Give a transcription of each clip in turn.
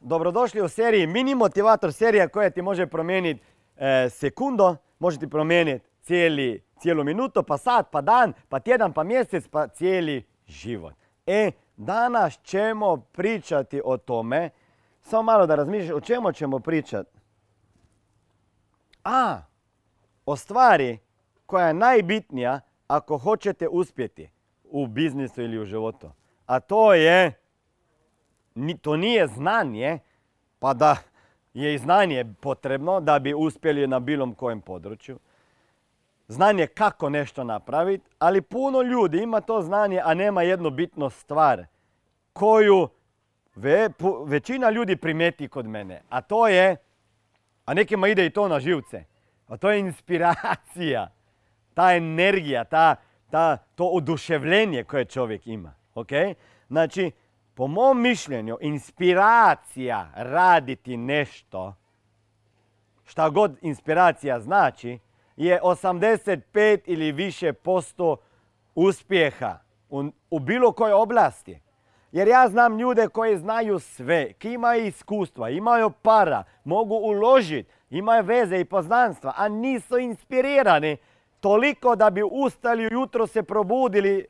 Dobrodošli u seriji Mini Motivator, serija koja ti može promijeniti e, sekundo, može ti promijeniti cijeli, cijelu minutu, pa sat, pa dan, pa tjedan, pa mjesec, pa cijeli život. E, danas ćemo pričati o tome, samo malo da razmišljaš, o čemu ćemo pričati? A, o stvari koja je najbitnija ako hoćete uspjeti u biznisu ili u životu. A to je to nije znanje, pa da je i znanje potrebno da bi uspjeli na bilo kojem području. Znanje kako nešto napraviti, ali puno ljudi ima to znanje, a nema jednu bitnu stvar koju većina ljudi primeti kod mene. A to je, a nekima ide i to na živce, a to je inspiracija, ta energija, ta, ta, to oduševljenje koje čovjek ima. Okay? Znači, po mom mišljenju, inspiracija raditi nešto, šta god inspiracija znači, je 85 ili više posto uspjeha u, bilo kojoj oblasti. Jer ja znam ljude koji znaju sve, ki imaju iskustva, imaju para, mogu uložiti, imaju veze i poznanstva, a nisu inspirirani toliko da bi ustali jutro se probudili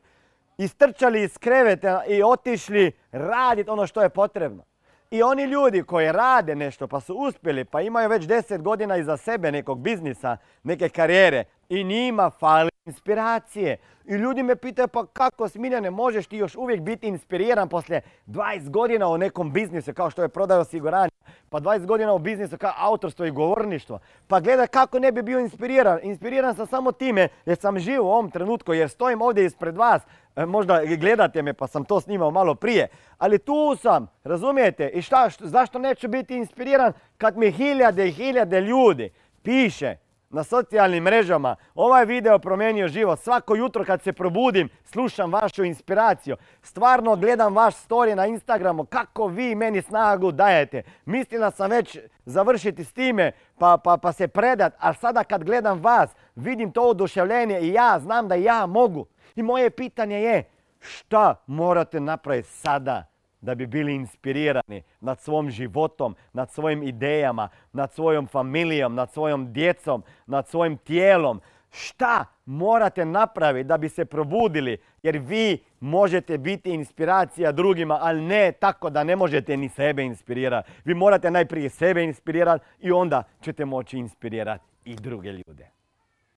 istrčali iz kreveta i otišli raditi ono što je potrebno. I oni ljudi koji rade nešto pa su uspjeli, pa imaju već deset godina iza sebe nekog biznisa, neke karijere i njima fali inspiracije. I ljudi me pitaju pa kako Smiljane možeš ti još uvijek biti inspiriran poslije 20 godina u nekom biznisu kao što je prodaj osiguranja, pa 20 godina u biznisu kao autorstvo i govorništvo. Pa gledaj kako ne bi bio inspiriran. Inspiriran sam samo time jer sam živ u ovom trenutku, jer stojim ovdje ispred vas. E, možda gledate me pa sam to snimao malo prije. Ali tu sam, razumijete? I šta, zašto neću biti inspiriran kad mi hiljade i hiljade ljudi piše na socijalnim mrežama. Ovaj video promijenio život. Svako jutro kad se probudim slušam vašu inspiraciju. Stvarno gledam vaš story na Instagramu kako vi meni snagu dajete. Mislila sam već završiti s time pa, pa, pa se predat, a sada kad gledam vas vidim to oduševljenje i ja znam da ja mogu. I moje pitanje je šta morate napraviti sada da bi bili inspirirani nad svom životom, nad svojim idejama, nad svojom familijom, nad svojom djecom, nad svojim tijelom. Šta morate napraviti da bi se probudili? Jer vi možete biti inspiracija drugima, ali ne tako da ne možete ni sebe inspirirati. Vi morate najprije sebe inspirirati i onda ćete moći inspirirati i druge ljude.